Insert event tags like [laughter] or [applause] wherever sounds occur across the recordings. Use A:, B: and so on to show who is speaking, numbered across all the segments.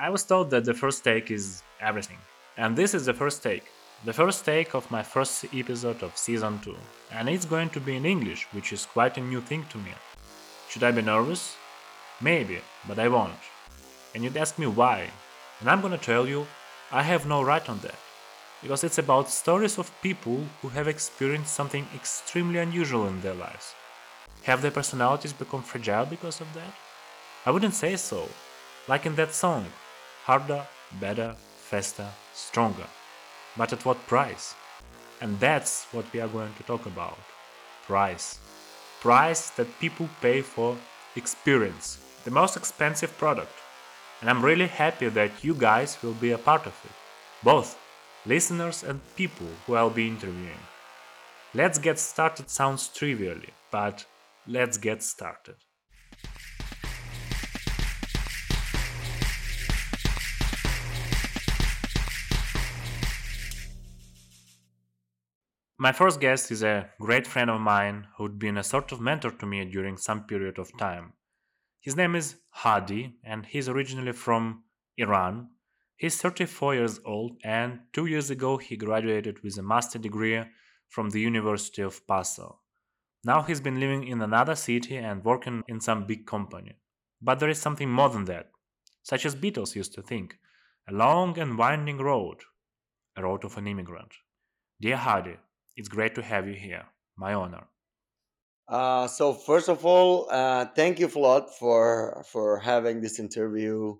A: I was told that the first take is everything. And this is the first take. The first take of my first episode of season 2. And it's going to be in English, which is quite a new thing to me. Should I be nervous? Maybe, but I won't. And you'd ask me why. And I'm gonna tell you, I have no right on that. Because it's about stories of people who have experienced something extremely unusual in their lives. Have their personalities become fragile because of that? I wouldn't say so. Like in that song, harder, better, faster, stronger. But at what price? And that's what we are going to talk about. Price. Price that people pay for experience. The most expensive product. And I'm really happy that you guys will be a part of it. Both listeners and people who I'll be interviewing. Let's get started sounds trivially, but let's get started. My first guest is a great friend of mine who'd been a sort of mentor to me during some period of time. His name is Hadi, and he's originally from Iran. He's 34 years old, and two years ago he graduated with a master degree from the University of Passau. Now he's been living in another city and working in some big company. But there is something more than that, such as Beatles used to think a long and winding road, a road of an immigrant. Dear Hadi, it's great to have you here. My honor.
B: Uh, so first of all, uh, thank you, Vlad, for for having this interview.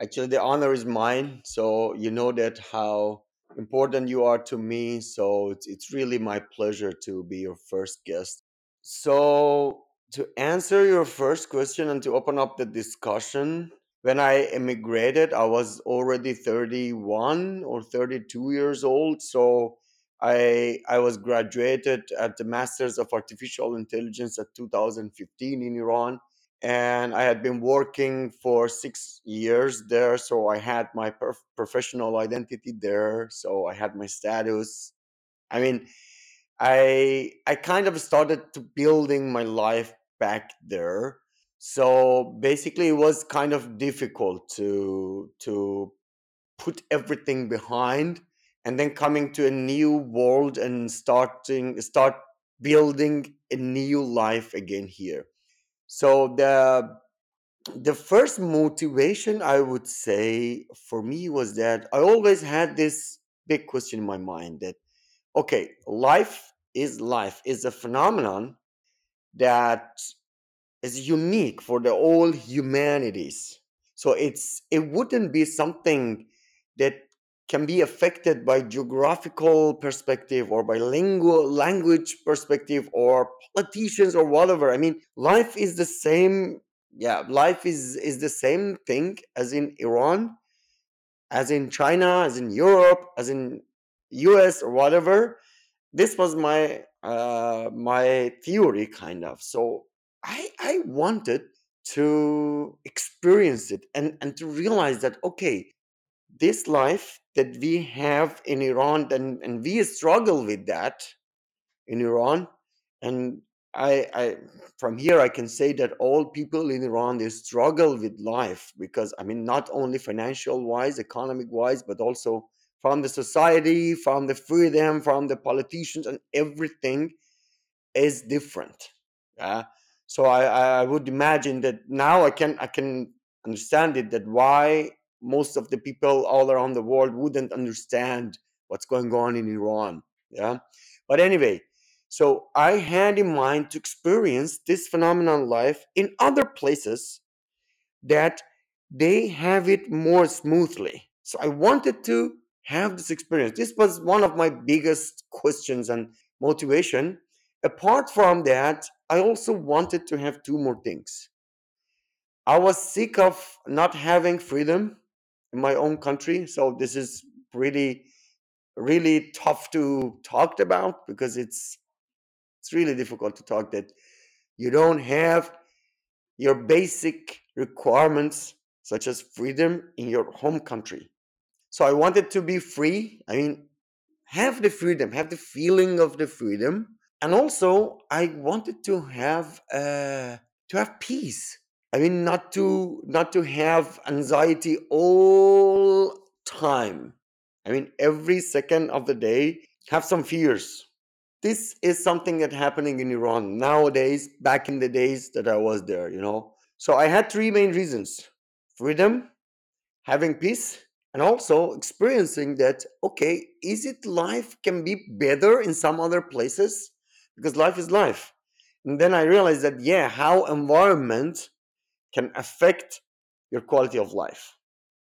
B: Actually, the honor is mine. So you know that how important you are to me. So it's it's really my pleasure to be your first guest. So to answer your first question and to open up the discussion, when I immigrated, I was already 31 or 32 years old. So I I was graduated at the Masters of Artificial Intelligence at 2015 in Iran, and I had been working for six years there. So I had my perf- professional identity there. So I had my status. I mean, I I kind of started to building my life back there. So basically, it was kind of difficult to to put everything behind and then coming to a new world and starting start building a new life again here. So the the first motivation i would say for me was that i always had this big question in my mind that okay life is life is a phenomenon that is unique for the all humanities. So it's it wouldn't be something that can be affected by geographical perspective or by lingual language perspective or politicians or whatever. I mean life is the same yeah life is is the same thing as in iran as in china as in europe as in us or whatever. This was my uh my theory kind of. So i i wanted to experience it and and to realize that okay this life that we have in Iran, and, and we struggle with that in Iran. And I, I, from here, I can say that all people in Iran they struggle with life because I mean, not only financial wise, economic wise, but also from the society, from the freedom, from the politicians, and everything is different. Yeah. So I, I would imagine that now I can I can understand it that why most of the people all around the world wouldn't understand what's going on in Iran. Yeah. But anyway, so I had in mind to experience this phenomenon life in other places that they have it more smoothly. So I wanted to have this experience. This was one of my biggest questions and motivation. Apart from that, I also wanted to have two more things. I was sick of not having freedom my own country. So this is really, really tough to talk about because it's it's really difficult to talk that you don't have your basic requirements such as freedom in your home country. So I wanted to be free. I mean, have the freedom, have the feeling of the freedom, and also I wanted to have uh, to have peace I mean, not to not to have anxiety all time. I mean, every second of the day, have some fears. This is something that happening in Iran nowadays. Back in the days that I was there, you know. So I had three main reasons: freedom, having peace, and also experiencing that. Okay, is it life can be better in some other places because life is life. And then I realized that yeah, how environment can affect your quality of life.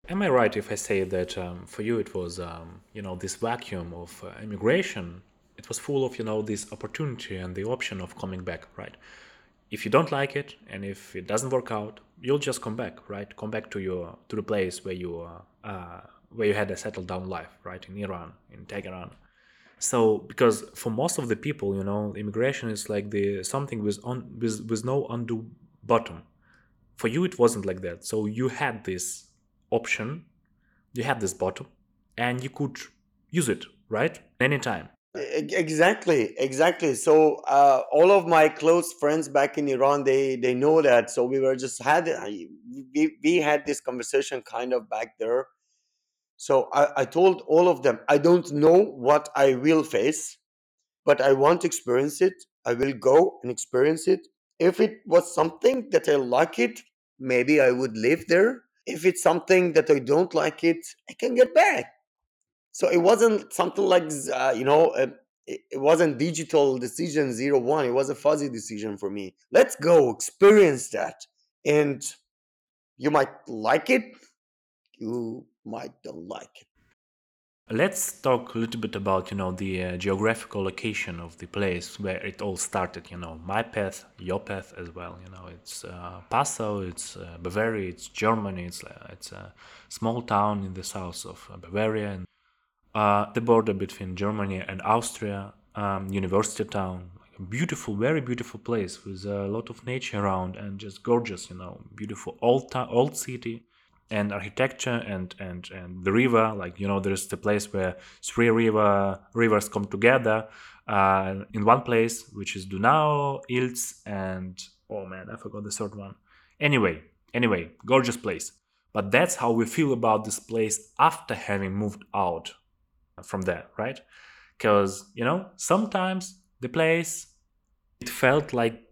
A: Am I right if I say that um, for you it was, um, you know, this vacuum of uh, immigration? It was full of, you know, this opportunity and the option of coming back, right? If you don't like it and if it doesn't work out, you'll just come back, right? Come back to your to the place where you uh, uh, where you had a settled down life, right? In Iran, in Tehran. So because for most of the people, you know, immigration is like the something with on with with no undo bottom. For you, it wasn't like that. So you had this option, you had this bottom, and you could use it, right? Anytime.
B: Exactly, exactly. So uh, all of my close friends back in Iran, they they know that. So we were just had we we had this conversation kind of back there. So I, I told all of them, I don't know what I will face, but I want to experience it. I will go and experience it. If it was something that I like it, maybe I would live there. If it's something that I don't like it, I can get back. So it wasn't something like uh, you know, uh, it, wasn't digital decision zero one. It was a fuzzy decision for me. Let's go experience that, and you might like it. You might don't like it.
A: Let's talk a little bit about, you know, the uh, geographical location of the place where it all started. You know, my path, your path as well. You know, it's uh, Passau, it's uh, Bavaria, it's Germany. It's uh, it's a small town in the south of uh, Bavaria, and uh, the border between Germany and Austria. Um, university town, like a beautiful, very beautiful place with a lot of nature around and just gorgeous. You know, beautiful old town, old city and architecture and and and the river like you know there's the place where three river rivers come together uh, in one place which is Donau, Ilz and oh man I forgot the third one. Anyway anyway gorgeous place. But that's how we feel about this place after having moved out from there right? Because you know sometimes the place it felt like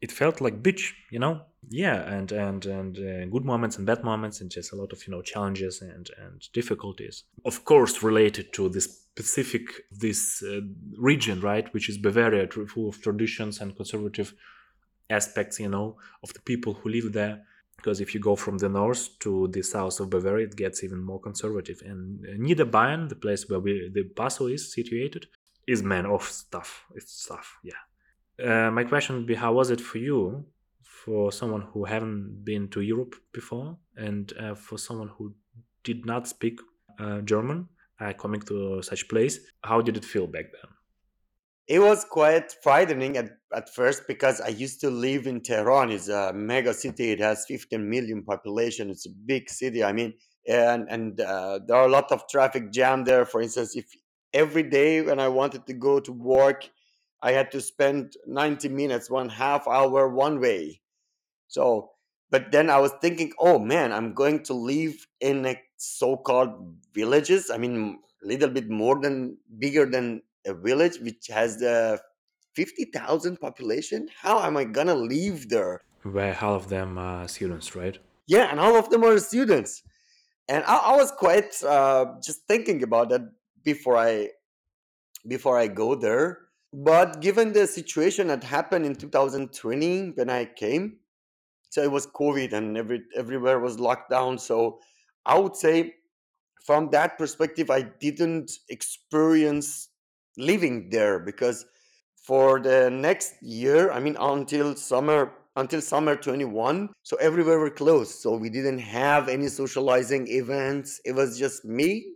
A: it felt like bitch you know? Yeah and and and uh, good moments and bad moments and just a lot of you know challenges and and difficulties. Of course related to this specific this uh, region right which is bavaria full of traditions and conservative aspects you know of the people who live there. Because if you go from the north to the south of bavaria it gets even more conservative. And uh, niederbayern the place where we, the Passau is situated is man of stuff. It's stuff yeah uh, my question would be how was it for you for someone who haven't been to europe before and uh, for someone who did not speak uh, german uh, coming to such place how did it feel back then
B: It was quite frightening at, at first because I used to live in Tehran. It's a mega city. It has 15 million population. It's a big city. I mean, and and uh, there are a lot of traffic jam there. For instance, if every day when I wanted to go to work, I had to spend 90 minutes, one half hour one way. So, but then I was thinking, oh man, I'm going to live in a so-called villages. I mean, a little bit more than bigger than a village, which has the 50,000 population. How am I gonna live there?
A: where half of them are students right
B: Yeah, and all of them are students. And I, I was quite uh, just thinking about that before I before I go there. But given the situation that happened in 2020 when I came, so it was COVID and every everywhere was locked down. So I would say from that perspective, I didn't experience living there because for the next year, I mean until summer until summer 21, so everywhere were closed. So we didn't have any socializing events. It was just me,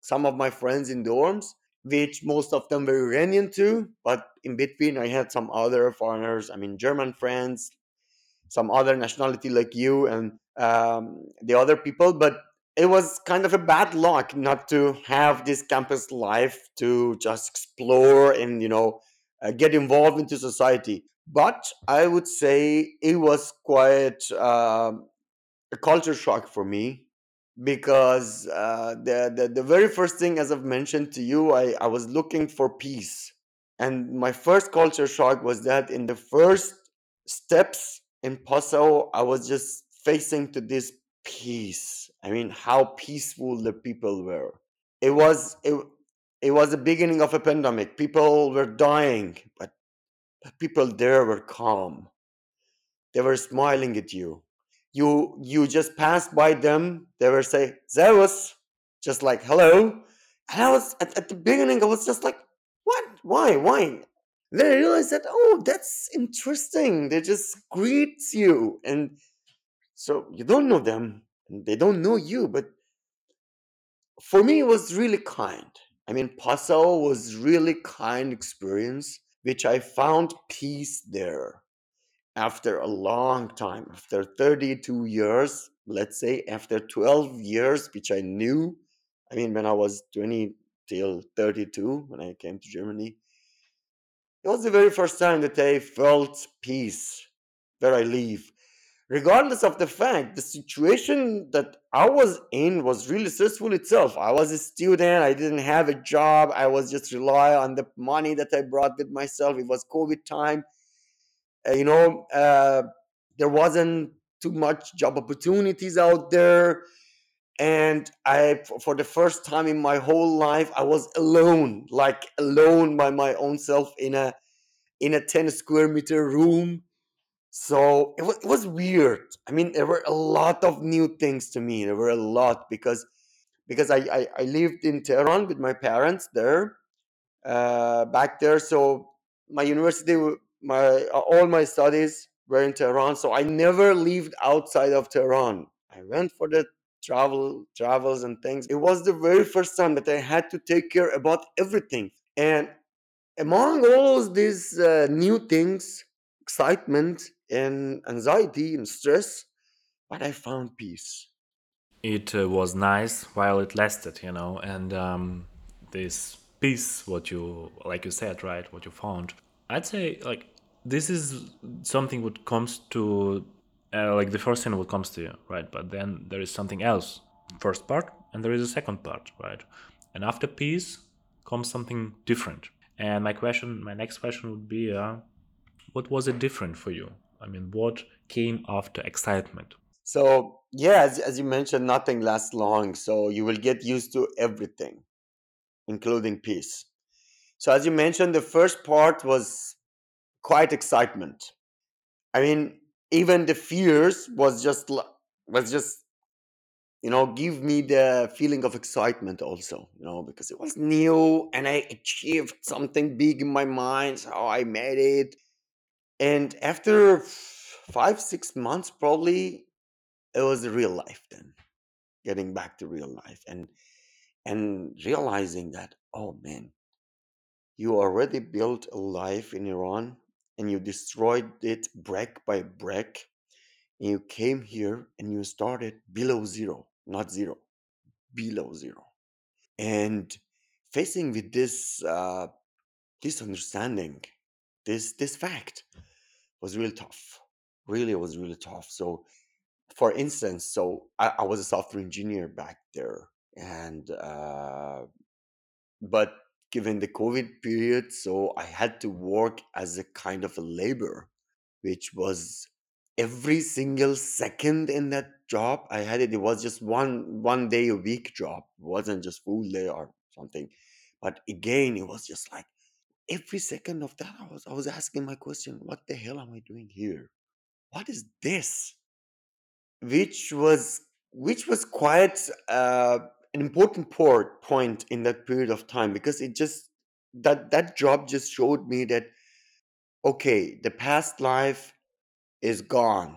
B: some of my friends in dorms, which most of them were Iranian too. But in between, I had some other foreigners. I mean, German friends, some other nationality like you and um, the other people but it was kind of a bad luck not to have this campus life to just explore and you know uh, get involved into society. But I would say it was quite uh, a culture shock for me because uh, the, the the very first thing, as I've mentioned to you, I, I was looking for peace, and my first culture shock was that in the first steps in Passau, I was just facing to this peace. I mean, how peaceful the people were. It was it, it was the beginning of a pandemic. People were dying, but people there were calm. They were smiling at you. You you just passed by them. They were say Servus, just like hello. And I was at, at the beginning, I was just like, what? Why? Why? Then I realized that oh, that's interesting. They just greet you, and so you don't know them, they don't know you. But for me, it was really kind. I mean, Passau was really kind experience, which I found peace there after a long time, after 32 years, let's say after 12 years, which I knew. I mean, when I was 20 till 32, when I came to Germany, it was the very first time that I felt peace where I live. Regardless of the fact, the situation that I was in was really stressful itself. I was a student, I didn't have a job, I was just rely on the money that I brought with myself. It was COVID time. Uh, you know, uh, there wasn't too much job opportunities out there. And i for the first time in my whole life i was alone like alone by my own self in a in a 10 square meter room. So it was, it was weird. I mean there were a lot of new things to me. There were a lot because because i i, I lived in tehran with my parents there uh, back there. So my university my all my studies were in tehran so i never lived outside of tehran. I went for the travel travels and things. It was the very first time that i had to take care about everything. And among all these uh, new things excitement and anxiety and stress but i found peace.
A: It uh, was nice while it lasted, you know, and um, this peace, what you, like you said, right, what you found. I'd say, like, this is something what comes to, uh, like, the first thing what comes to you, right? But then there is something else, first part, and there is a second part, right? And after peace comes something different. And my question, my next question would be, uh, what was it different for you? I mean, what came after excitement?
B: so yeah as, as you mentioned nothing lasts long so you will get used to everything including peace so as you mentioned the first part was quite excitement. I mean even the fears was just was just you know give me the feeling of excitement also you know because it was new and i achieved something big in my mind so i made it. And after five six months probably it was real life then getting back to real life and and realizing that oh man you already built a life in iran and you destroyed it brick by brick and you came here and you started below zero not zero below zero. And facing with this uh, this understanding this this fact was really tough really was really tough. So for instance so i, I was a software engineer back there and uh, but given the covid period so i had to work as a kind of a labor which was every single second in that job i had it it was just one one day a week job it wasn't just full day or something. But again it was just like every second of that i was i was asking my question what the hell am i doing here? What is this? Which was which was quite uh, an important port point in that period of time because it just that that job just showed me that okay the past life is gone.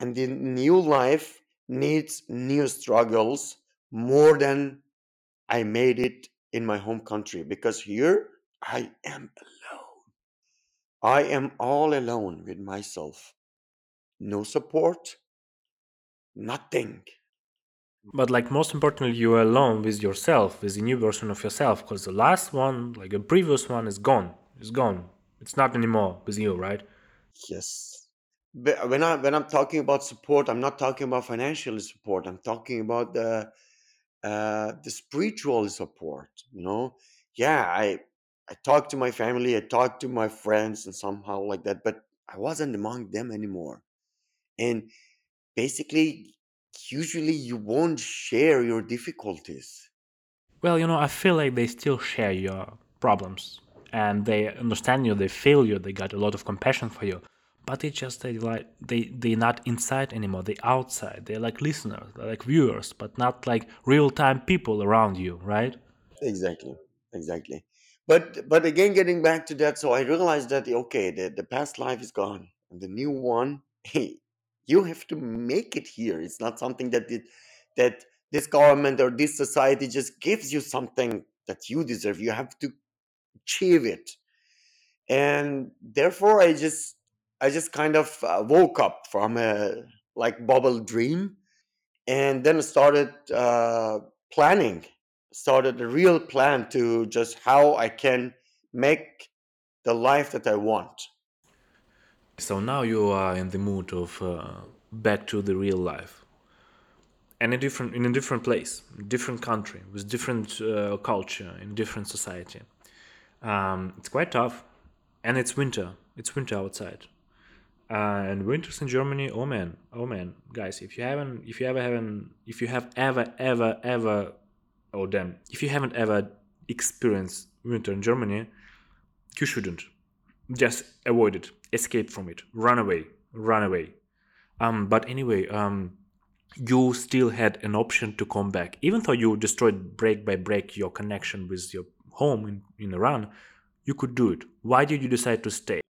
B: And the new life needs new struggles more than i made it in my home country because here i am alone. I am all alone with myself. No support nothing
A: But like most importantly, you are alone with yourself, with the new version of yourself, because the last one, like the previous one, is gone. It's gone. It's not anymore with you, right?
B: Yes. But when I when I'm talking about support, I'm not talking about financial support. I'm talking about the uh, the spiritual support. You know, yeah, I I talked to my family, I talked to my friends, and somehow like that, but I wasn't among them anymore. And basically, usually you won't share your difficulties.
A: Well, you know, I feel like they still share your problems and they understand you, they feel you, they got a lot of compassion for you. But it's just they like they they're not inside anymore. They're outside. They're like listeners, they're like viewers, but not like real time people around you, right?
B: Exactly, exactly. But but again, getting back to that, so I realized that okay, the, the past life is gone, and the new one, [laughs] hey, you have to make it here. It's not something that it, that this government or this society just gives you something that you deserve. You have to achieve it, and therefore, I just I just kind of uh, woke up from a like bubble dream and then started uh, planning started a real plan to just how i can make the life that i want
A: So now you are in the mood of uh, back to the real life, and a different in a different place, different country with different uh, culture in different society. Um, it's quite tough, and it's winter. It's winter outside, uh, and winters in Germany. Oh man, oh man, guys! If you haven't, if you ever haven't, if you have ever, ever, ever, oh damn, if you haven't ever experienced winter in Germany, you shouldn't. Just avoid it, escape from it, run away, run away. Um, but anyway, um, you still had an option to come back, even though you destroyed break by break your connection with your home in, in Iran. You could do it. Why did you decide to stay?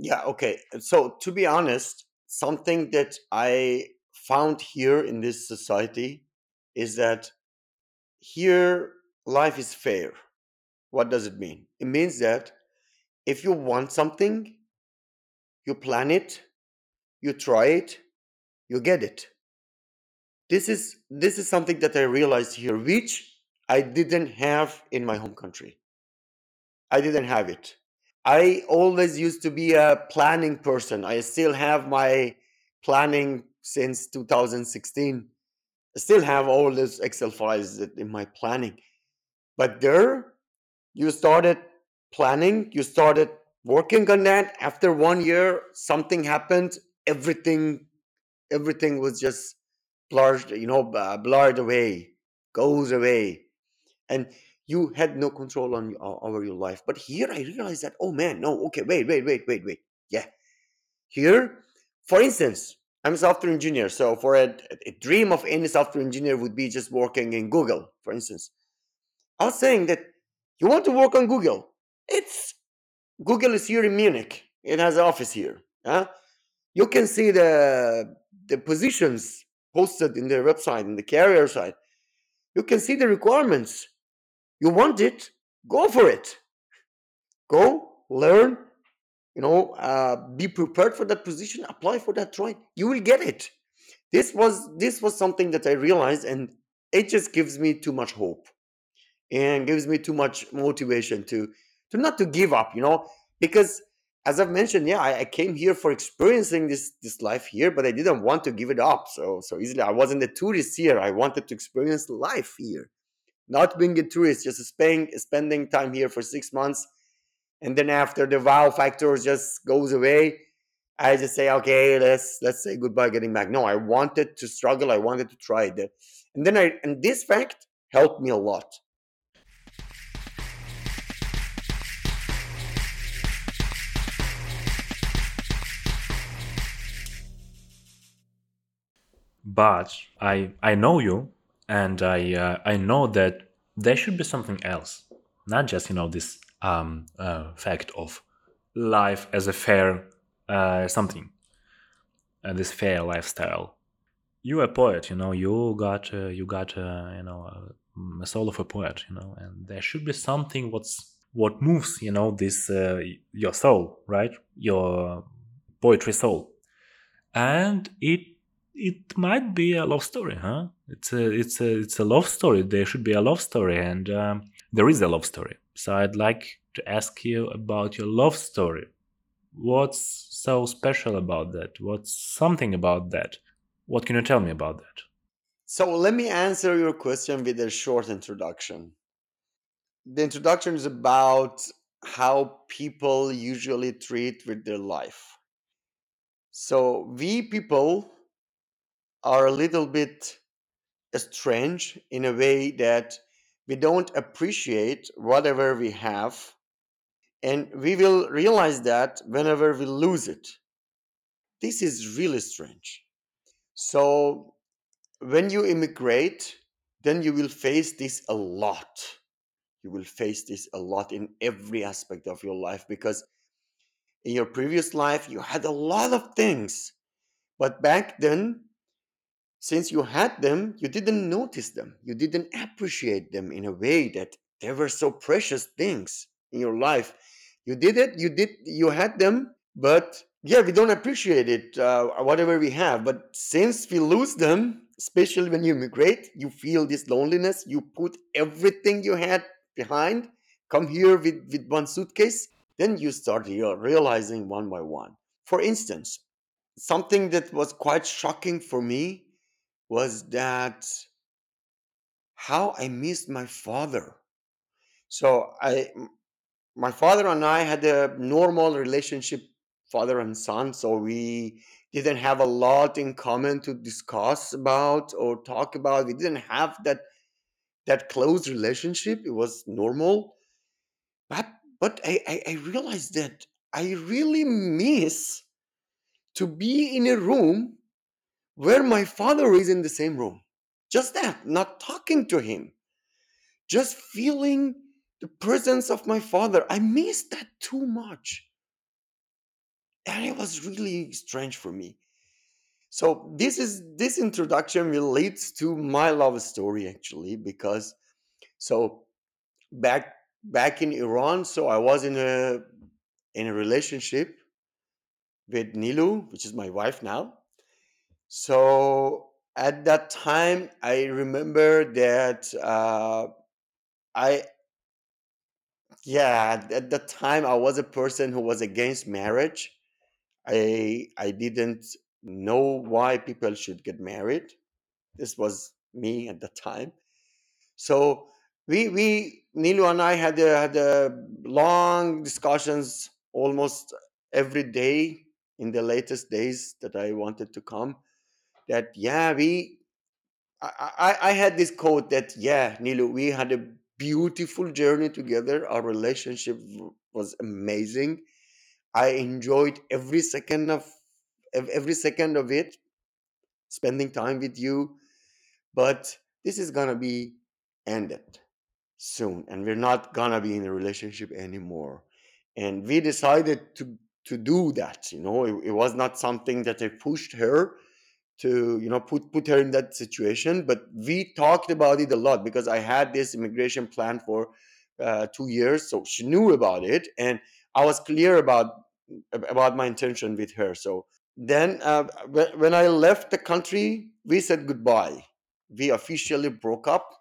B: yeah okay so to be honest something that i found here in this society is that here life is fair what does it mean it means that if you want something you plan it you try it you get it. This is this is something that i realized here which i didn't have in my home country. I didn't have it. I always used to be a planning person. I still have my planning since 2016 i still have all those excel files in my planning. But there you started planning you started working on that. After one year something happened. Everything everything was just blurred you know blurred away goes away. And you had no control on over your life. But here i realized that oh man no okay wait wait wait wait wait. Yeah. Here for instance i'm a software engineer. So for a, a dream of any software engineer would be just working in google for instance. I was saying that you want to work on google it's google is here in munich. It has an office here huh? you can see the the positions posted in their website in the carrier side you can see the requirements. You want it? Go for it. Go learn you know uh, be prepared for that position apply for that try. You will get it. This was this was something that i realized and it just gives me too much hope and gives me too much motivation to to not to give up you know? Because as i've mentioned yeah I, I came here for experiencing this this life here but i didn't want to give it up. So so easily i wasn't a tourist here. I wanted to experience life here. Not being a tourist just spending spending time here for six months and then after the wow factor just goes away i just say okay let's let's say goodbye getting back. No i wanted to struggle. I wanted to try it. And then i and this fact helped me a lot
A: But I I know you, and I uh, I know that there should be something else, not just you know this um, uh, fact of life as a fair uh, something, uh, this fair lifestyle. You're a poet, you know. You got uh, you got uh, you know a, soul of a poet, you know, and there should be something what's what moves, you know, this uh, your soul, right? Your poetry soul, and it it might be a love story, huh? It's a it's a it's a love story. There should be a love story, and um, there is a love story. So I'd like to ask you about your love story. What's so special about that? What's something about that? What can you tell me about that?
B: So let me answer your question with a short introduction. The introduction is about how people usually treat with their life. So we people are a little bit strange in a way that we don't appreciate whatever we have and we will realize that whenever we lose it. This is really strange. So when you immigrate, then you will face this a lot. You will face this a lot in every aspect of your life because in your previous life you had a lot of things. But back then, since you had them, you didn't notice them. You didn't appreciate them in a way that they were so precious things in your life. You did it, you did you had them, but yeah, we don't appreciate it, uh, whatever we have. But since we lose them, especially when you immigrate, you feel this loneliness. You put everything you had behind, come here with, with one suitcase, then you start realizing one by one. For instance, something that was quite shocking for me was that how I missed my father. So I my father and I had a normal relationship, father and son. So we didn't have a lot in common to discuss about or talk about. We didn't have that that close relationship. It was normal, but but I I, I realized that I really miss to be in a room where my father is in the same room. Just that, not talking to him, just feeling the presence of my father. I missed that too much. And it was really strange for me. So this is this introduction relates to my love story actually because so back back in Iran, so I was in a in a relationship with Nilu, which is my wife now. So at that time, I remember that uh, I yeah at that time I was a person who was against marriage. I I didn't know why people should get married. This was me at the time. So we we Nilu and I had a, had a long discussions almost every day in the latest days that I wanted to come. That yeah we I, I I had this quote that yeah Nilu we had a beautiful journey together. Our relationship was amazing. I enjoyed every second of every second of it, spending time with you. But this is gonna be ended soon and we're not gonna be in a relationship anymore and we decided to to do that you know it, it was not something that i pushed her to you know put put her in that situation but we talked about it a lot because i had this immigration plan for uh, two years so she knew about it and i was clear about about my intention with her so then uh, when i left the country we said goodbye we officially broke up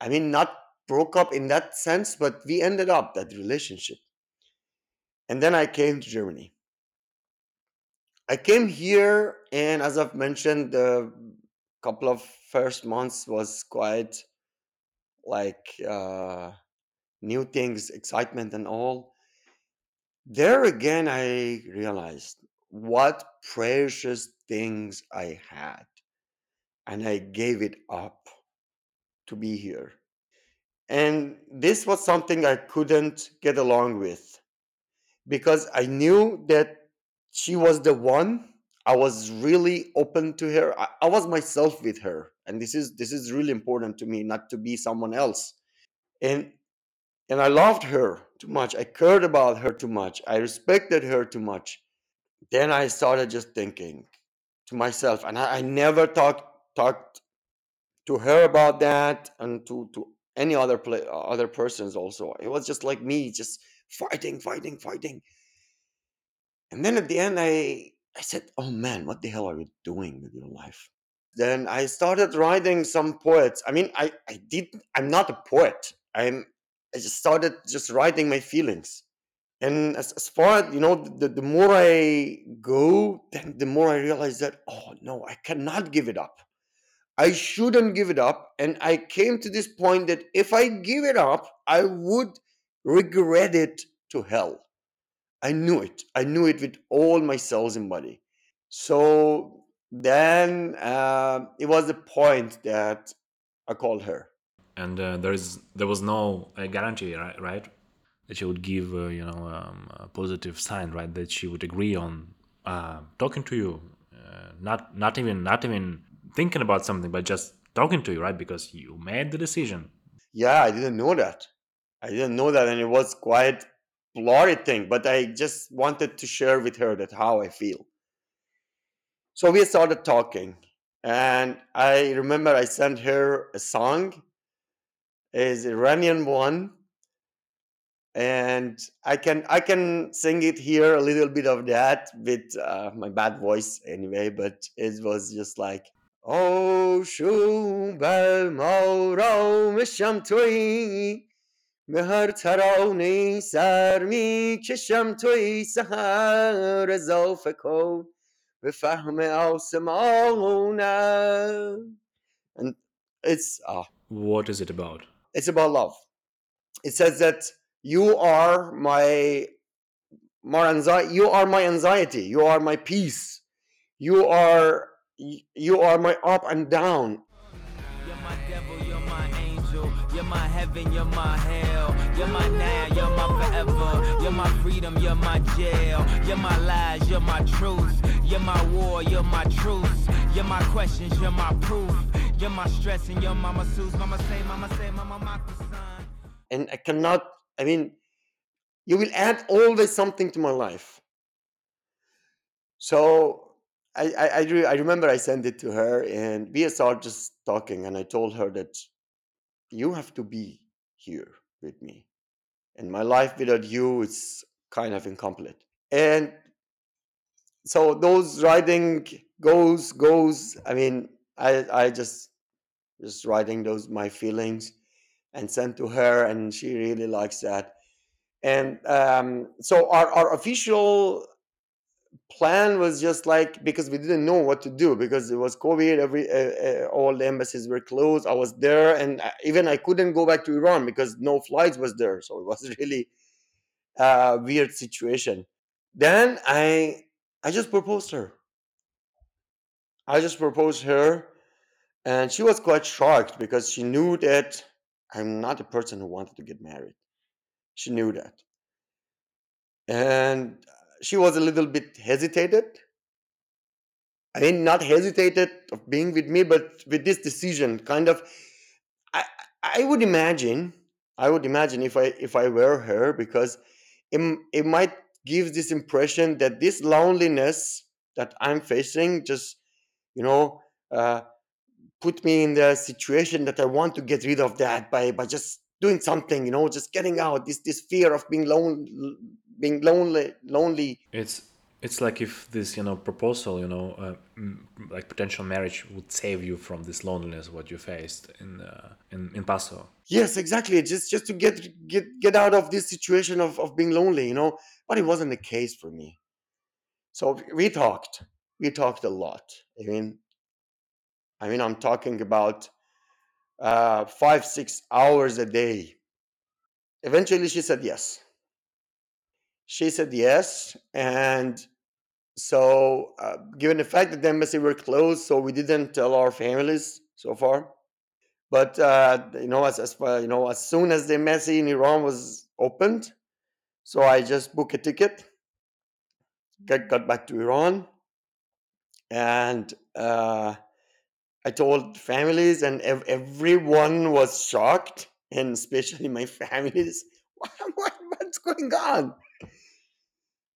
B: I mean, not broke up in that sense, but we ended up that relationship. And then I came to Germany. I came here, and as I've mentioned, the couple of first months was quite like uh, new things, excitement, and all. There again, I realized what precious things I had, and I gave it up to be here. And this was something I couldn't get along with because I knew that she was the one. I was really open to her. I, I was myself with her, and this is this is really important to me, not to be someone else. And and I loved her too much. I cared about her too much. I respected her too much. Then I started just thinking to myself, and I, I never talked talked to her about that, and to to any other play, other persons also. It was just like me, just fighting, fighting, fighting And then at the end, I I said, "Oh man, what the hell are you doing with your life?" Then I started writing some poets. I mean, I I did. I'm not a poet. I'm I just started just writing my feelings. And as, as far you know, the, the more I go, then the more I realize that, oh no, I cannot give it up. I shouldn't give it up. And I came to this point that if I give it up, I would regret it to hell. I knew it. I knew it with all my cells and body. So then uh, it was the point that I called her.
A: And uh, there is there was no uh, guarantee, right? Right? That she would give, uh, you know, um, a positive sign, right? That she would agree on uh, talking to you, uh, not not even not even thinking about something, but just talking to you, right? Because you made the decision.
B: Yeah, I didn't know that. I didn't know that, and it was quite blurry thing. But I just wanted to share with her that how I feel. So we started talking, and I remember I sent her a song, is Iranian one, and I can I can sing it here a little bit of that with uh, my bad voice anyway, but it was just like Oh شو بر ما رامشم تویی به هر ترانه سر می کشم تویی سهر اضافه کن به فهم آسمانم and it's uh,
A: What is it about?
B: it's about love it says that you are my my anxiety you are my anxiety you are my peace you are you are my up and down
C: You're my devil, you're my angel, you're my heaven, you're my hell, you're my now, you're my forever, you're my freedom, you're my jail, you're my lies, you're my truth, you're my war, you're my truth, you're my questions, you're my proof, you're my stress and you're my mama say, mama say, mama my son.
B: and I cannot. I mean, you will add always something to my life. So I I I, re- I remember I sent it to her, and we started just talking, and I told her that you have to be here with me, and my life without you is kind of incomplete. And so those writing goes goes. I mean, I I just just writing those my feelings and sent to her, and she really likes that. And um, so our our official plan was just like because we didn't know what to do because it was covid every uh, uh, all the embassies were closed i was there and I, even i couldn't go back to iran because no flights was there so it was [laughs] really a weird situation. Then i i just proposed her. I just proposed her and she was quite shocked because she knew that i'm not a person who wanted to get married. She knew that. And she was a little bit hesitated I mean, not hesitated of being with me, but with this decision, kind of. I I would imagine, I would imagine if I if I were her, because it it might give this impression that this loneliness that I'm facing just, you know, uh, put me in the situation that I want to get rid of that by by just doing something, you know, just getting out this this fear of being lone, being lonely, lonely.
A: It's it's like if this you know proposal you know uh, like potential marriage would save you from this loneliness what you faced in uh, in in Passau.
B: Yes, exactly. Just just to get get get out of this situation of, of being lonely, you know. But it wasn't the case for me. So we talked. We talked a lot. I mean, I mean, I'm talking about uh, five, six hours a day. Eventually, she said yes. She said yes, and so uh, given the fact that the embassy were closed, so we didn't tell our families so far. But uh, you know, as as you know, as soon as the embassy in Iran was opened, so I just booked a ticket, got got back to Iran, and uh, I told families, and ev- everyone was shocked, and especially my [laughs] families. What, [laughs] what, what's going on?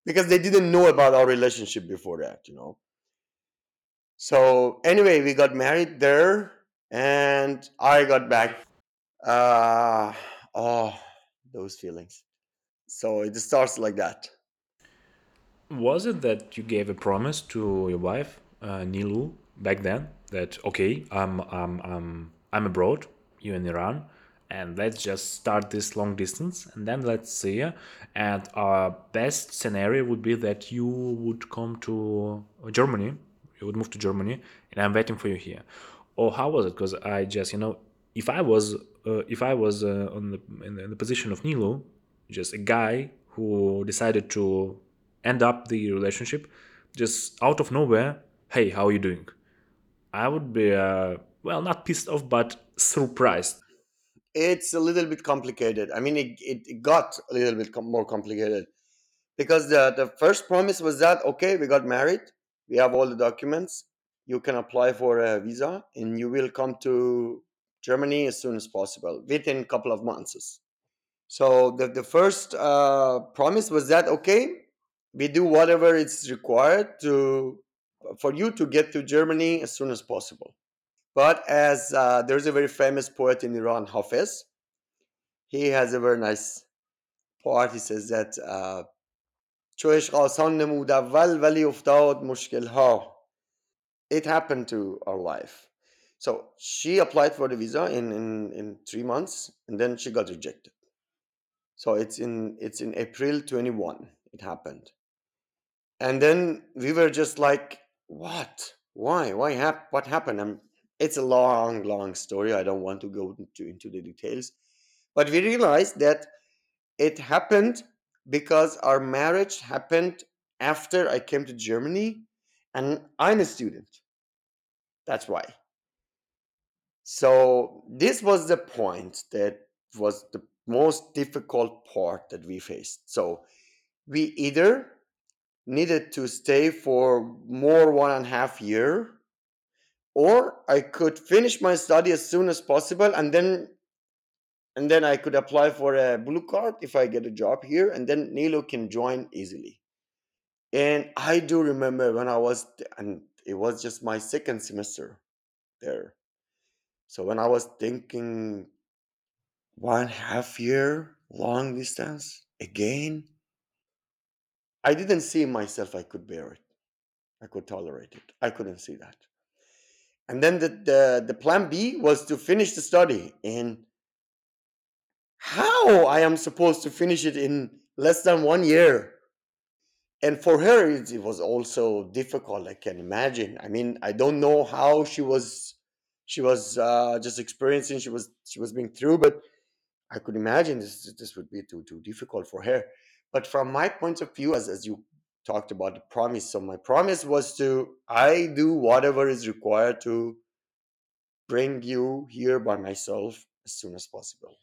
B: Because they didn't know about our relationship before that, you know. So anyway, we got married there, and I got back. Uh, oh, those feelings. So it starts like that.
A: Was it that you gave a promise to your wife uh, Nilu back then that okay I'm I'm I'm I'm abroad you in Iran and let's just start this long distance and then let's see. And our best scenario would be that you would come to germany you would move to germany and i'm waiting for you here. Or how was it? Because i just you know if i was uh, if i was uh, on the in, the in the position of Nilu just a guy who decided to end up the relationship just out of nowhere hey how are you doing? I would be uh, well not pissed off but surprised
B: It's a little bit complicated. I mean, it, it, it got a little bit com- more complicated because the, the first promise was that, okay, we got married, we have all the documents, you can apply for a visa, and you will come to Germany as soon as possible within a couple of months. So the, the first uh, promise was that, okay, we do whatever is required to for you to get to Germany as soon as possible. But as uh, there's a very famous poet in Iran, Hafez, he has a very nice part. He says that uh, چو عشق آسان نمود اول ولی افتاد مشکل ها. It happened to our life. So she applied for the visa in, in, in three months and then she got rejected. So it's in it's in April 21 it happened. And then we were just like, what? Why? Why hap- what happened? i it's a long, long story. I don't want to go into, into the details. But we realized that it happened because our marriage happened after I came to Germany and I'm a student. That's why. So this was the point that was the most difficult part that we faced. So we either needed to stay for more one and a half year or I could finish my study as soon as possible and then and then I could apply for a blue card if I get a job here and then Nilu can join easily. And I do remember when I was and it was just my second semester there. So when I was thinking one half year long distance again, I didn't see myself I could bear it. I could tolerate it. I couldn't see that. And then the, the, the plan B was to finish the study. And how I am supposed to finish it in less than one year? And for her, it, it was also difficult. I can imagine. I mean, I don't know how she was. She was uh, just experiencing. She was she was being through, but I could imagine this this would be too too difficult for her. But from my point of view, as as you talked about the promise, so my promise was to I do whatever is required to bring you here by myself as soon as possible.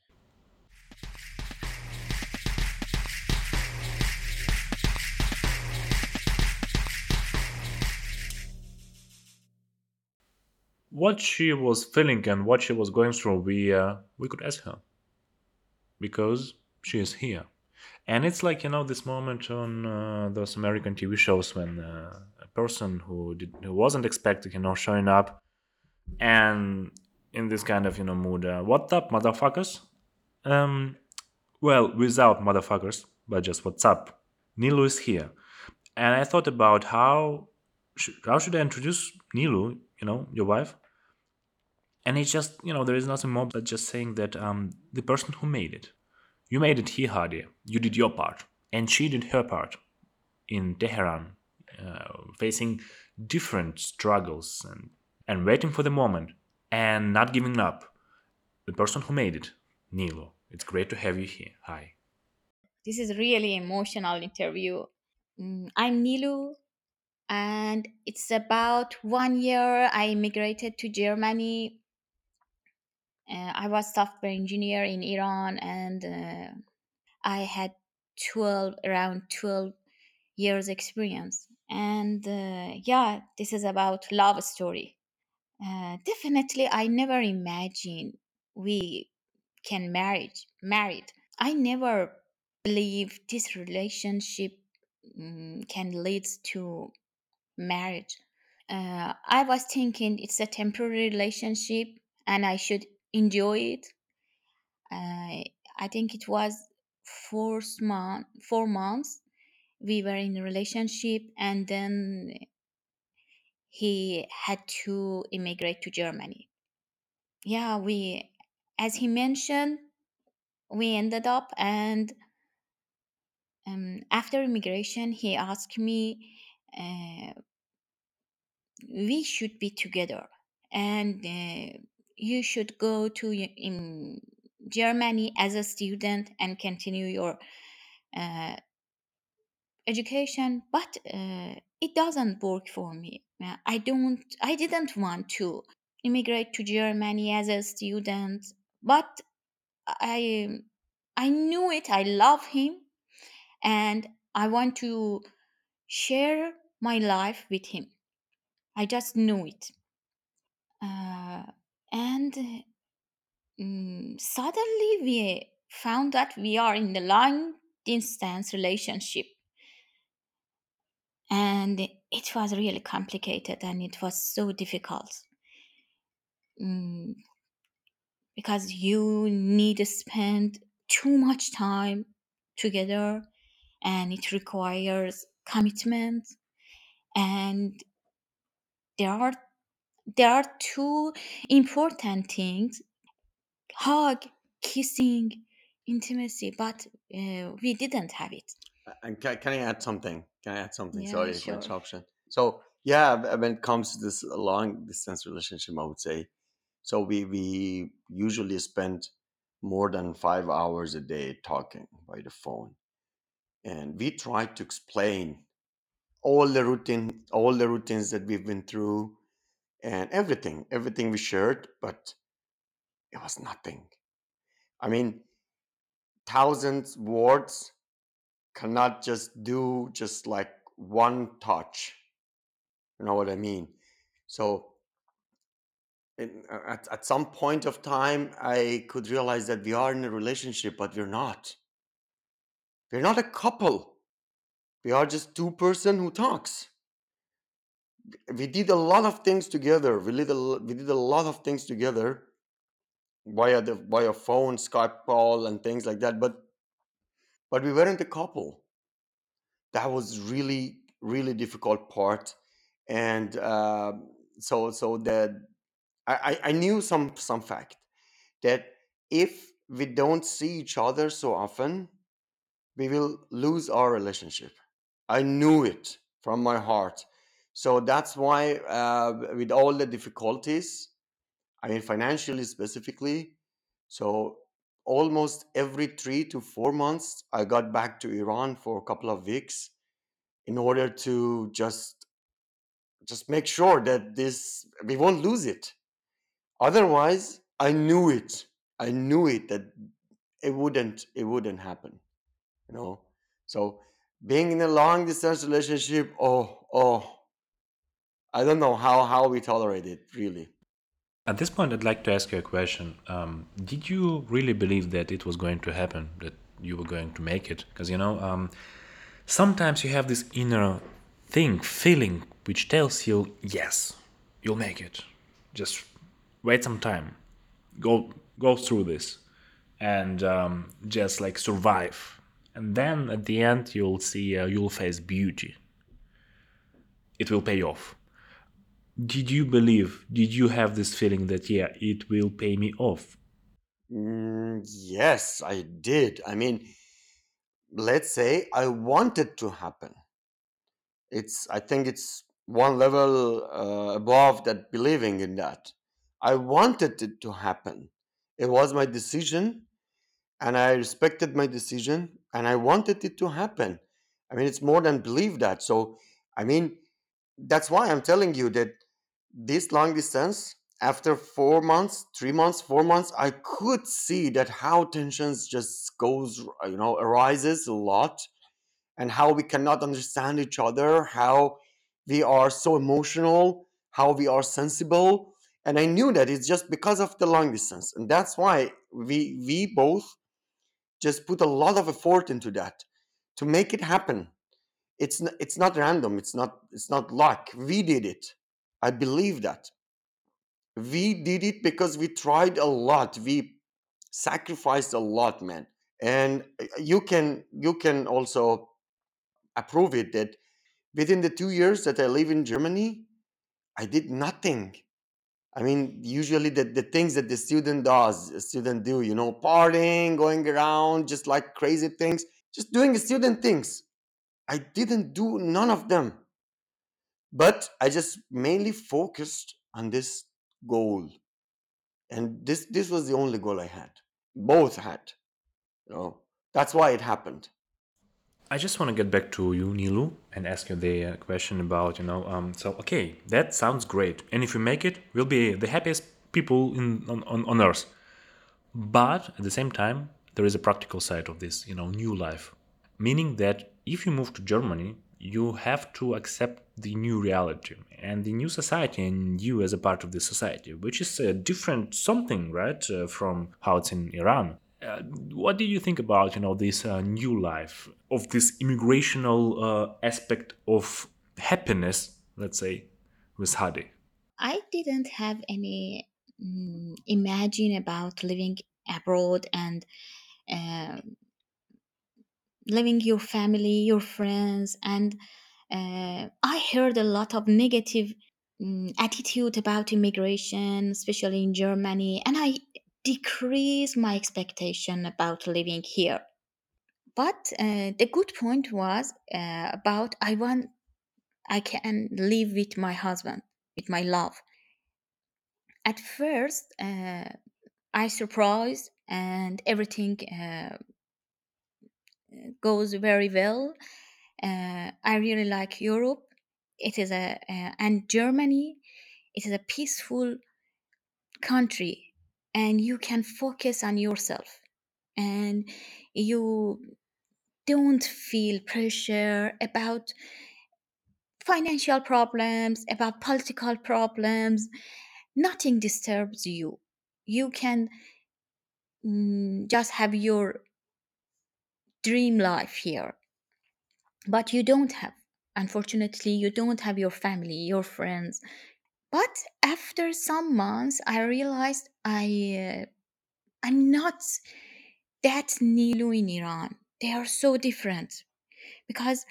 A: what she was feeling and what she was going through, we uh, we could ask her because she is here, and it's like you know this moment on uh, those American TV shows when uh, a person who did who wasn't expected, you know, showing up, and in this kind of you know mood, uh, what up, motherfuckers? Um, well, without motherfuckers, but just what's up? Nilu is here, and I thought about how sh- how should I introduce Nilu, you know, your wife, and it's just you know there is nothing more but just saying that um, the person who made it you made it here Hadi. You did your part. And she did her part in Tehran uh, facing different struggles and and waiting for the moment and not giving up. The person who made it Nilu. It's great to have you here. Hi.
D: This is really emotional interview. Mm, I'm Nilu, and it's about one year I immigrated to Germany. Uh, I was software engineer in Iran, and uh, I had 12 around 12 years experience. And uh, yeah, this is about love story. Uh, definitely, I never imagined we can marriage married. I never believe this relationship mm, can lead to marriage. Uh, I was thinking it's a temporary relationship and I should enjoy it. Uh, I think it was four month, four months we were in a relationship, and then he had to immigrate to Germany. Yeah, we as he mentioned, we ended up and um, after immigration, he asked me, uh, we should be together and uh, you should go to in Germany as a student and continue your uh, education but uh, it doesn't work for me. Uh, i don't i didn't want to immigrate to germany as a student but i i knew it i love him and i want to share my life with him. I just knew it. Uh, and mm, suddenly we found that we are in the long distance relationship. And it was really complicated and it was so difficult. Mm, because you need to spend too much time together and it requires commitment. And there are there are two important things hug kissing intimacy but uh, we didn't have it
B: And can, can I add something? Can I add something?
D: yeah
B: Sorry for
D: sure
B: interruption. So yeah, when it comes to this long distance relationship, I would say so. We we usually spend more than five hours a day talking by the phone, and we try to explain all the routine, all the routines that we've been through, and everything, everything we shared, but it was nothing. I mean, thousands words cannot just do just like one touch You know what I mean? So in, uh, at, at some point of time, I could realize that we are in a relationship, but we're not. We're not a couple. We are just two person who talks. We did a lot of things together. We did a, we did a lot of things together via the via phone, Skype call, and things like that. But but we weren't a couple. That was really really difficult part. And uh, so so that I I knew some some fact that if we don't see each other so often, we will lose our relationship. I knew it from my heart. So that's why, uh, with all the difficulties, I mean, financially specifically, so almost every three to four months, I got back to Iran for a couple of weeks in order to just just make sure that this we won't lose it. Otherwise, I knew it. I knew it that it wouldn't it wouldn't happen you know so being in a long distance relationship oh oh i don't know how how we tolerate it really
A: At this point, I'd like to ask you a question. Um, did you really believe that it was going to happen, that you were going to make it? Because, you know, um, sometimes you have this inner thing, feeling, which tells you, yes, you'll make it. Just wait some time. Go, go through this and um, just like survive. And then at the end, you'll see, uh, you'll face beauty. It will pay off did you believe did you have this feeling that yeah it will pay me off?
B: Mm, yes i did. I mean let's say i want it to happen. It's i think it's one level uh, above that believing in that. I wanted it to happen. It was my decision and i respected my decision and i wanted it to happen. I mean it's more than believe that. So i mean that's why i'm telling you that this long distance after four months three months four months i could see that how tensions just goes uh, you know arises a lot and how we cannot understand each other how we are so emotional how we are sensible and i knew that it's just because of the long distance and that's why we we both just put a lot of effort into that to make it happen. It's it's not random it's not it's not luck. We did it i believe that we did it because we tried a lot we sacrificed a lot man and uh, you can you can also approve it that within the two years that i live in germany i did nothing I mean, usually the, the things that the student does, a student do, you know, partying, going around, just like crazy things, just doing student things. I didn't do none of them. But I just mainly focused on this goal. And this this was the only goal I had. Both had. You know, that's why it happened.
A: I just want to get back to you, Nilu, and ask you the uh, question about, you know, um, so, okay, that sounds great. And if we make it, we'll be the happiest people in on, on, on earth. But at the same time, there is a practical side of this, you know, new life. Meaning that if you move to Germany, you have to accept the new reality and the new society and you as a part of the society, which is a different something, right, uh, from how it's in Iran. Uh, what do you think about you know this uh, new life of this immigrational uh, aspect of happiness let's say with hadi
D: I didn't have any mm, imagine about living abroad and uh, living your family, your friends, and uh, I heard a lot of negative mm, attitude about immigration, especially in Germany, and I decreased my expectation about living here. But uh, the good point was uh, about I want I can live with my husband, with my love. At first, uh, I surprised and everything uh, goes very well. Uh, I really like Europe. It is a uh, and Germany. It is a peaceful country, and you can focus on yourself, and you don't feel pressure about financial problems, about political problems. Nothing disturbs you. You can mm, just have your dream life here. But you don't have unfortunately you don't have your family your friends. But after some months i realized i uh, i'm not that nilu in iran. They are so different. Because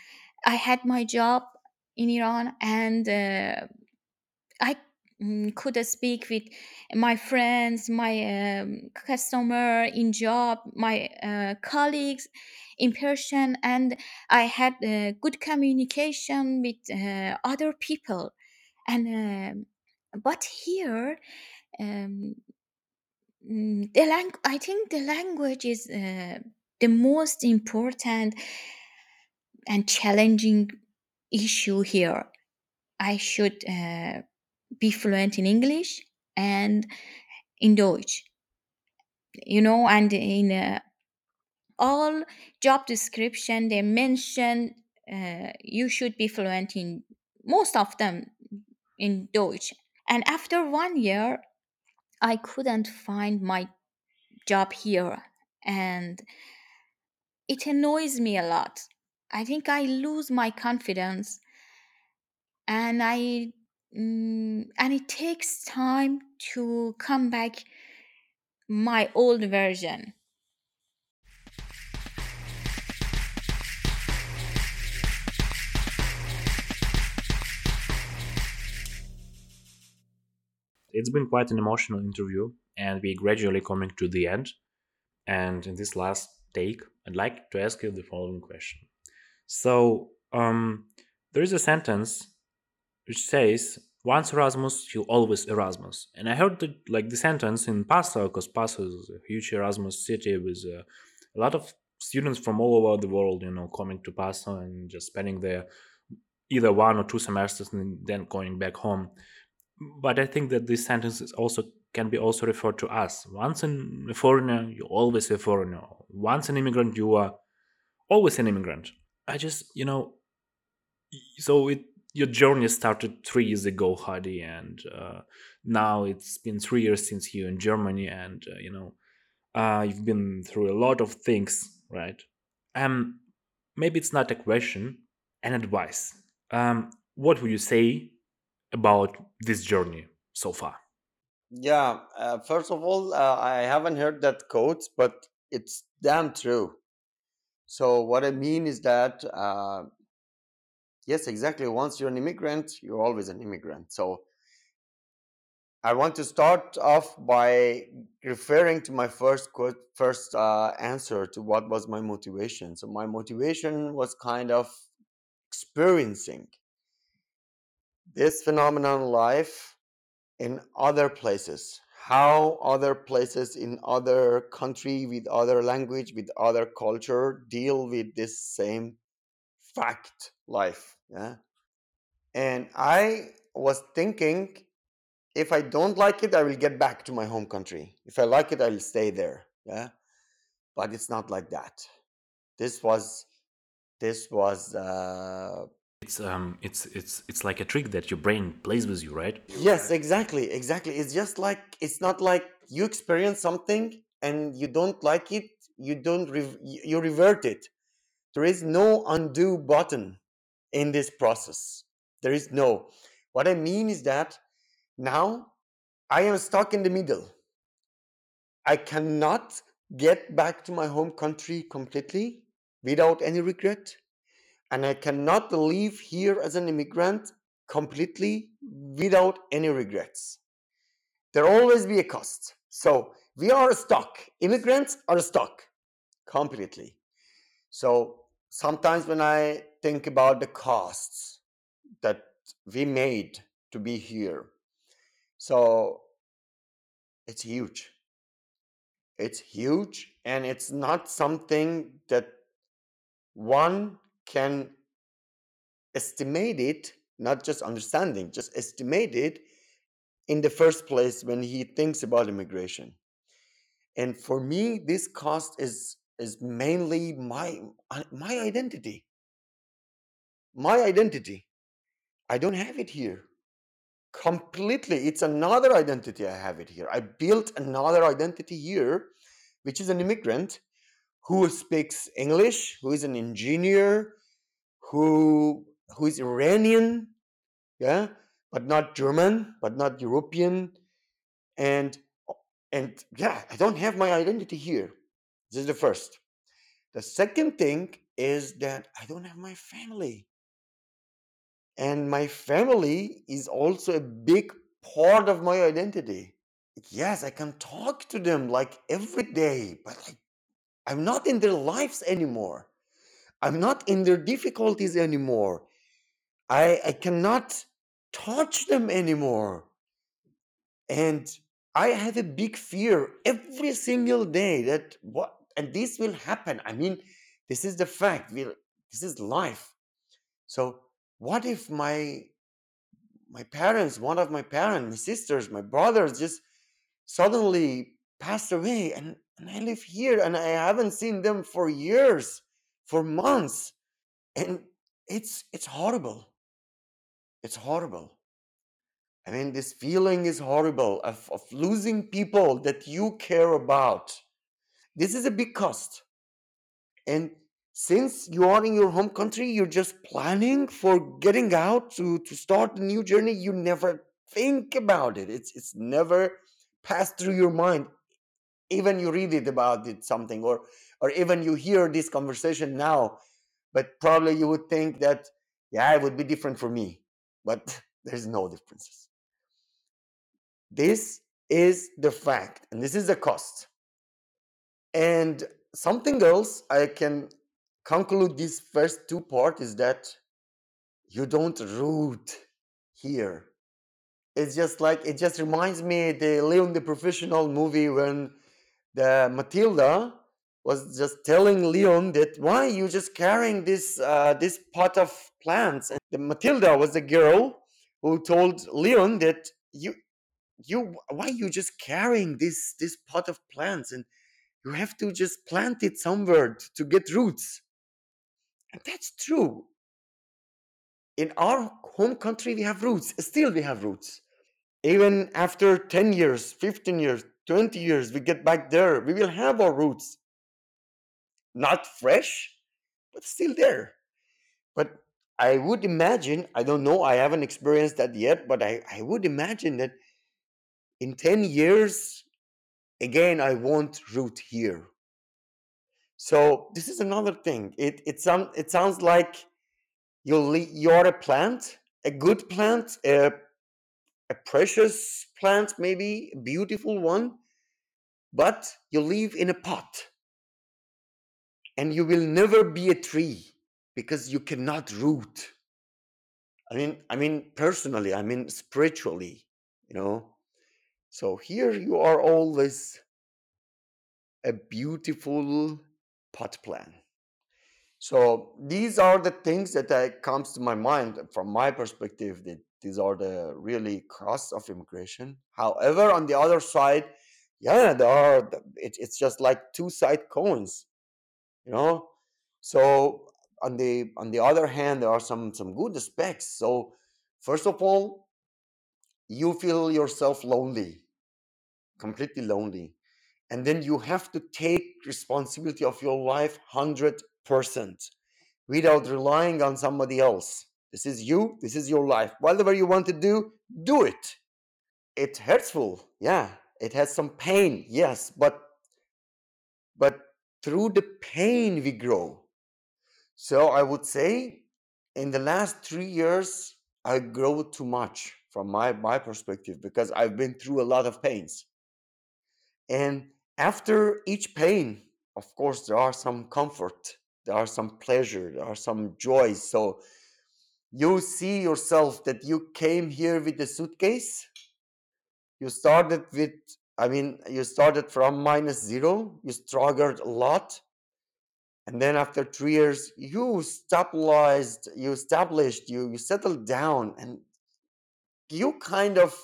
D: i had my job in iran and uh, i mm, could speak with my friends my um, customer in job my uh, colleagues in Persian, and I had uh, good communication with uh, other people. And um but here, um, mm, the lang- I think the language is uh, the most important and challenging issue here. I should uh, be fluent in English and in Deutsch, you know, and in uh, all job description they mention uh, you should be fluent in most of them in Deutsch. And after one year, I couldn't find my job here, and it annoys me a lot. I think I lose my confidence, and I mm, and it takes time to come back my old version.
A: It's been quite an emotional interview and we're gradually coming to the end. And in this last take i'd like to ask you the following question. So um, there is a sentence which says once erasmus you always erasmus. And i heard that, like the sentence in passau because passau is a huge erasmus city with uh, a lot of students from all over the world you know coming to passau and just spending there either one or two semesters and then going back home but I think that this sentence is also can be also referred to us. Once a foreigner, you're always a foreigner. Once an immigrant, you are always an immigrant. I just, you know, so it your journey started three years ago, Hadi, and uh, now it's been three years since you're in Germany, and uh, you know, uh, you've been through a lot of things, right? Um, maybe it's not a question, an advice. Um, what would you say about this journey so far?
B: Yeah, uh, first of all, uh, I haven't heard that quote, but it's damn true. So, what I mean is that, uh, yes, exactly. Once you're an immigrant, you're always an immigrant. So, I want to start off by referring to my first quote, first uh, answer to what was my motivation. So my motivation was kind of experiencing this phenomenon life in other places. How other places in other country with other language with other culture deal with this same fact life yeah? And i was thinking if i don't like it i will get back to my home country. If i like it i will stay there yeah? But it's not like that. This was this was uh,
A: It's um, it's it's it's like a trick that your brain plays with you, right?
B: Yes, exactly, exactly. It's just like it's not like you experience something and you don't like it, you don't re- you revert it. There is no undo button in this process. There is no. What I mean is that now I am stuck in the middle. I cannot get back to my home country completely without any regret and I cannot live here as an immigrant completely without any regrets. There always be a cost. So we are stuck. Immigrants are stuck completely. So sometimes when I think about the costs that we made to be here, so it's huge. It's huge, and it's not something that one can estimate it, not just understanding, just estimate it in the first place when he thinks about immigration. And for me, this cost is is mainly my uh, my identity. My identity. I don't have it here. Completely. It's another identity I have it here. I built another identity here, which is an immigrant who speaks English, who is an engineer, who who is Iranian, yeah, but not German, but not European, and and yeah, I don't have my identity here. This is the first. The second thing is that I don't have my family. And my family is also a big part of my identity. Yes, I can talk to them like every day, but like I'm not in their lives anymore. I'm not in their difficulties anymore. I, I cannot touch them anymore. And I have a big fear every single day that what, and this will happen. I mean, this is the fact. we this is life. So, what if my my parents, one of my parents, my sisters, my brothers, just suddenly passed away, and and I live here and I haven't seen them for years, for months. And it's it's horrible. It's horrible. I mean, this feeling is horrible of, of losing people that you care about. This is a big cost. And since you are in your home country, you're just planning for getting out to, to start a new journey. You never think about it. It's it's never passed through your mind even you read it about it something or or even you hear this conversation now but probably you would think that yeah it would be different for me but [laughs] there's no differences. This is the fact and this is the cost. And something else i can conclude this first two part is that you don't root here. It's just like it just reminds me the leon the professional movie when the Mathilda was just telling Leon that why you just carrying this uh, this pot of plants. And the Mathilda was the girl who told Leon that you you why you just carrying this this pot of plants and you have to just plant it somewhere to get roots. And that's true. In our home country, we have roots. Still, we have roots. Even after 10 years, 15 years, 20 years, we get back there, we will have our roots. Not fresh, but still there. But I would imagine, I don't know, I haven't experienced that yet, but I, I would imagine that in 10 years, again, I won't root here. So this is another thing. It it sounds it sounds like you you're a plant, a good plant, a, a precious plant, maybe a beautiful one, but you live in a pot and you will never be a tree because you cannot root. I mean, I mean personally, I mean spiritually, you know. So here you are always a beautiful pot plant. So these are the things that I, comes to my mind from my perspective. That these are the really costs of immigration. However, on the other side, yeah, there are. It, it's just like two side coins, you know. So on the on the other hand, there are some some good aspects. So first of all, you feel yourself lonely, completely lonely, and then you have to take responsibility of your life hundred percent without relying on somebody else. This is you. This is your life. Whatever you want to do, do it. It's hurtful, yeah. It has some pain, yes, but but through the pain we grow. So I would say in the last three years, I grow too much from my, my perspective because I've been through a lot of pains. And after each pain, of course, there are some comfort, there are some pleasure, there are some joys. So you see yourself that you came here with a suitcase. You started with, I mean, you started from minus zero, you struggled a lot and then after three years you stabilized you established you you settled down and you kind of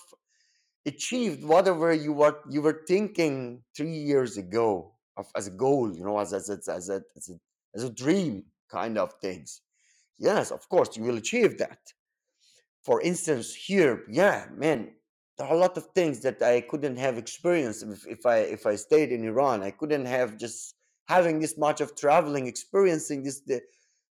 B: achieved whatever you were you were thinking three years ago of, as a goal you know as as, as, as, a, as, a, as a dream kind of things yes of course you will achieve that. For instance here yeah man there are a lot of things that i couldn't have experienced if, if i if i stayed in iran. I couldn't have just having this much of traveling, experiencing this the,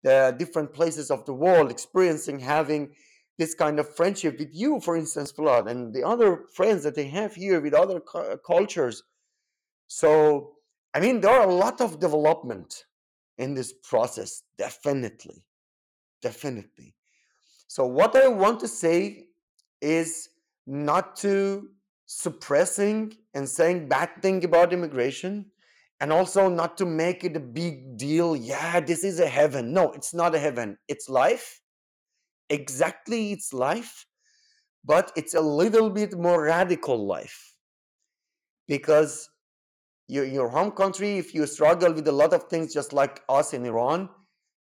B: the different places of the world, experiencing having this kind of friendship with you, for instance, Vlad, and the other friends that they have here with other cu- uh, cultures. So, I mean, there are a lot of development in this process, definitely, definitely. So, what I want to say is not to suppressing and saying bad thing about immigration, and also not to make it a big deal yeah this is a heaven. No it's not a heaven. It's life. Exactly it's life but it's a little bit more radical life. Because your, your home country if you struggle with a lot of things just like us in iran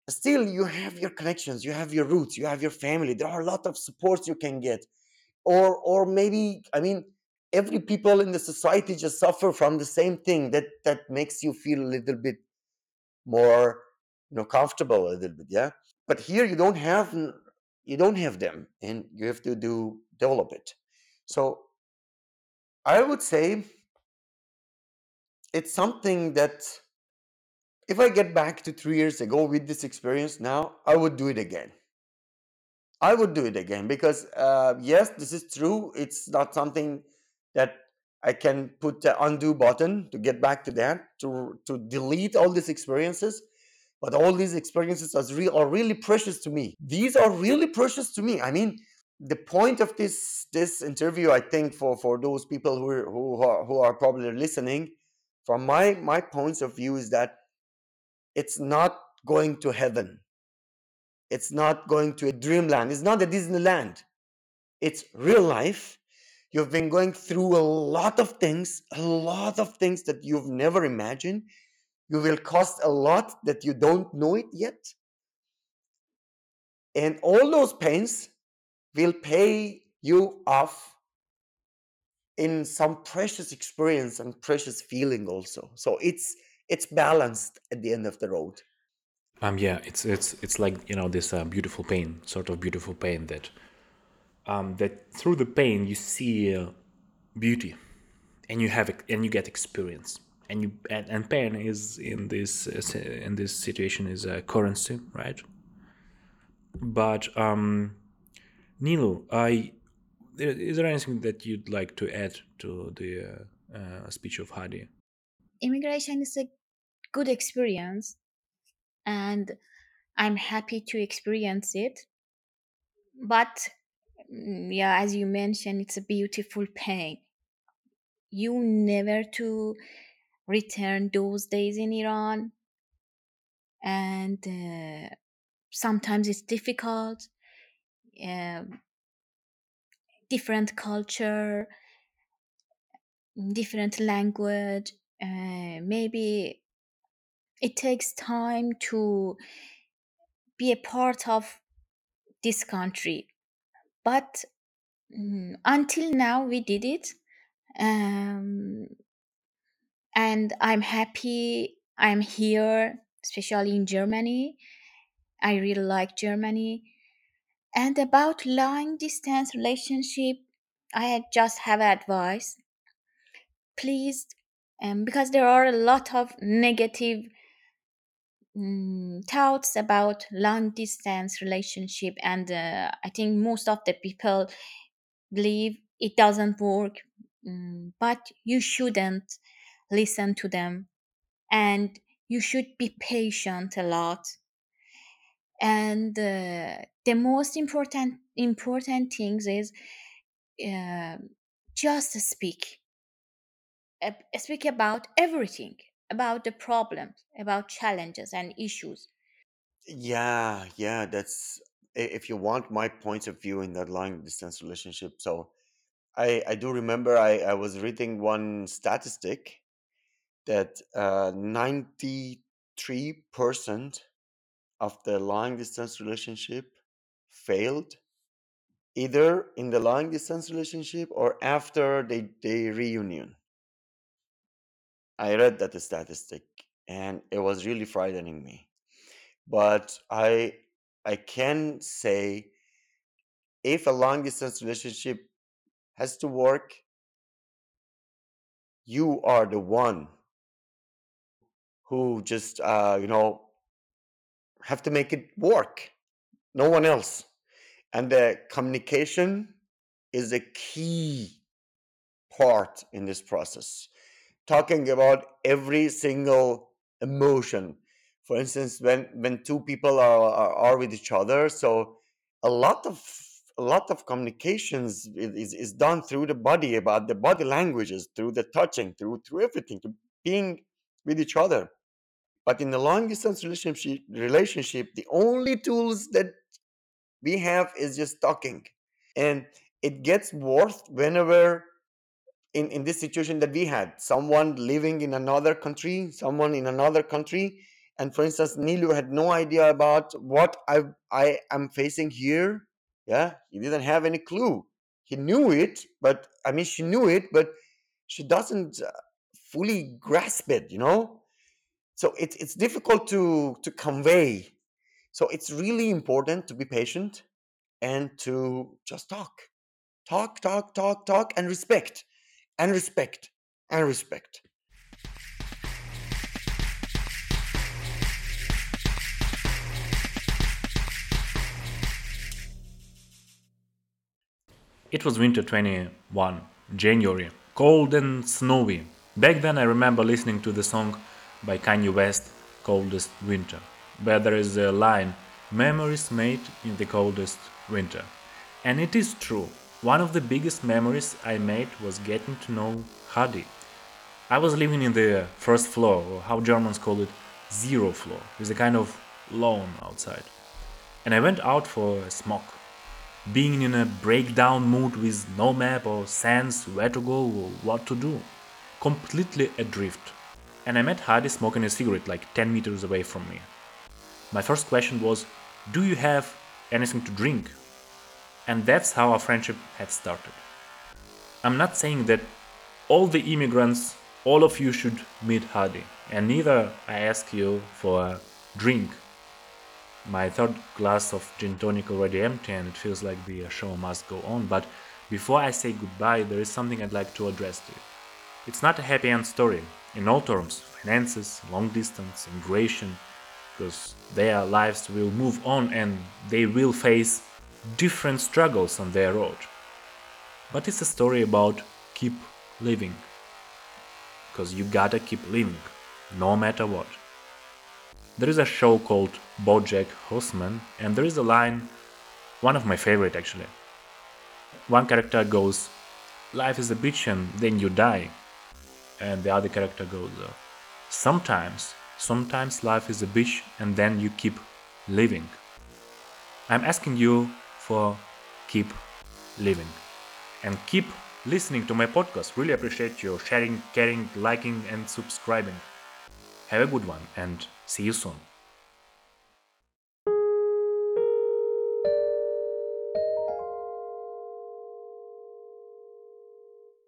B: still you have your connections you have your roots you have your family there are a lot of supports you can get. Or or maybe i mean every people in the society just suffer from the same thing that that makes you feel a little bit more you know comfortable a little bit yeah? But here you don't have you don't have them and you have to do develop it. So i would say it's something that if i get back to 3 years ago with this experience now i would do it again i would do it again because uh, yes this is true it's not something that I can put the undo button to get back to that to to delete all these experiences. But all these experiences are, real, are really precious to me. These are really precious to me. I mean, the point of this this interview, I think, for for those people who are, who are, who are probably listening, from my my points of view, is that it's not going to heaven. It's not going to a dreamland. It's not a Disneyland. It's real life You've been going through a lot of things, a lot of things that you've never imagined. You will cost a lot that you don't know it yet. And all those pains will pay you off in some precious experience and precious feeling also. So it's it's balanced at the end of the road.
A: Um yeah, it's it's it's like, you know, this uh, beautiful pain, sort of beautiful pain that um, that through the pain you see uh, beauty and you have and you get experience and you and, and pain is in this uh, in this situation is a currency right but um Nilu, I is there anything that you'd like to add to the uh, uh, speech of Hadi?
D: Immigration is a good experience, and I'm happy to experience it. But mm, yeah, as you mentioned, it's a beautiful pain. You never to return those days in Iran, and uh, sometimes it's difficult. Um different culture, different language. Uh, maybe it takes time to be a part of this country, but mm, until now we did it, um, and I'm happy. I'm here, especially in Germany. I really like Germany. And about long distance relationship, I just have advice. Please, um, because there are a lot of negative mm, thoughts about long distance relationship, and uh, I think most of the people believe it doesn't work. Mm, but you shouldn't listen to them, and you should be patient a lot and uh, the most important important things is uh, just speak Uh, speak about everything about the problems about challenges and issues
B: Yeah, yeah, that's if you want my point of view in that long distance relationship. So I I do remember I I was reading one statistic that uh 93% of the long distance relationship failed either in the long distance relationship or after they they reunion. I read that statistic and it was really frightening me. But I I can say if a long distance relationship has to work, you are the one who just uh, you know have to make it work. No one else. And the communication is a key part in this process. Talking about every single emotion. For instance, when when two people are, are, are with each other, so a lot of a lot of communications is, is, done through the body about the body languages through the touching through through everything to being with each other but in the long distance relationship relationship the only tools that we have is just talking and it gets worse whenever in, in this situation that we had someone living in another country someone in another country and for instance nilu had no idea about what i i am facing here yeah? He didn't have any clue. He knew it but i mean she knew it but she doesn't uh, fully grasp it you know? So it's it's difficult to to convey. So it's really important to be patient and to just talk. Talk talk talk talk and respect and respect and respect
A: It was winter 21, January, cold and snowy. Back then, I remember listening to the song by Kanye West, Coldest Winter, where there is a line Memories made in the coldest winter. And it is true. One of the biggest memories I made was getting to know Hadi. I was living in the first floor, or how Germans call it, zero floor, with a kind of lawn outside. And I went out for a smoke being in a breakdown mood with no map or sense where to go or what to do. Completely adrift. And I met Hadi smoking a cigarette like 10 meters away from me. My first question was, Do you have anything to drink? And that's how our friendship had started. I'm not saying that all the immigrants, all of you should meet Hadi, and neither I ask you for a drink my third glass of gin tonic already empty and it feels like the show must go on, but before I say goodbye, there is something I'd like to address to you. It's not a happy end story, in all terms finances, long distance, immigration, because their lives will move on and they will face different struggles on their road. But it's a story about keep living, because you gotta keep living, no matter what. There is a show called Bojack Horseman, and there is a line, one of my favorite actually. one character goes, Life is a bitch and then you die. And the other character goes, uh, Sometimes, sometimes life is a bitch and then you keep living. I'm asking you for keep living and keep listening to my podcast. Really appreciate you sharing, caring, liking, and subscribing. Have a good one and see you soon.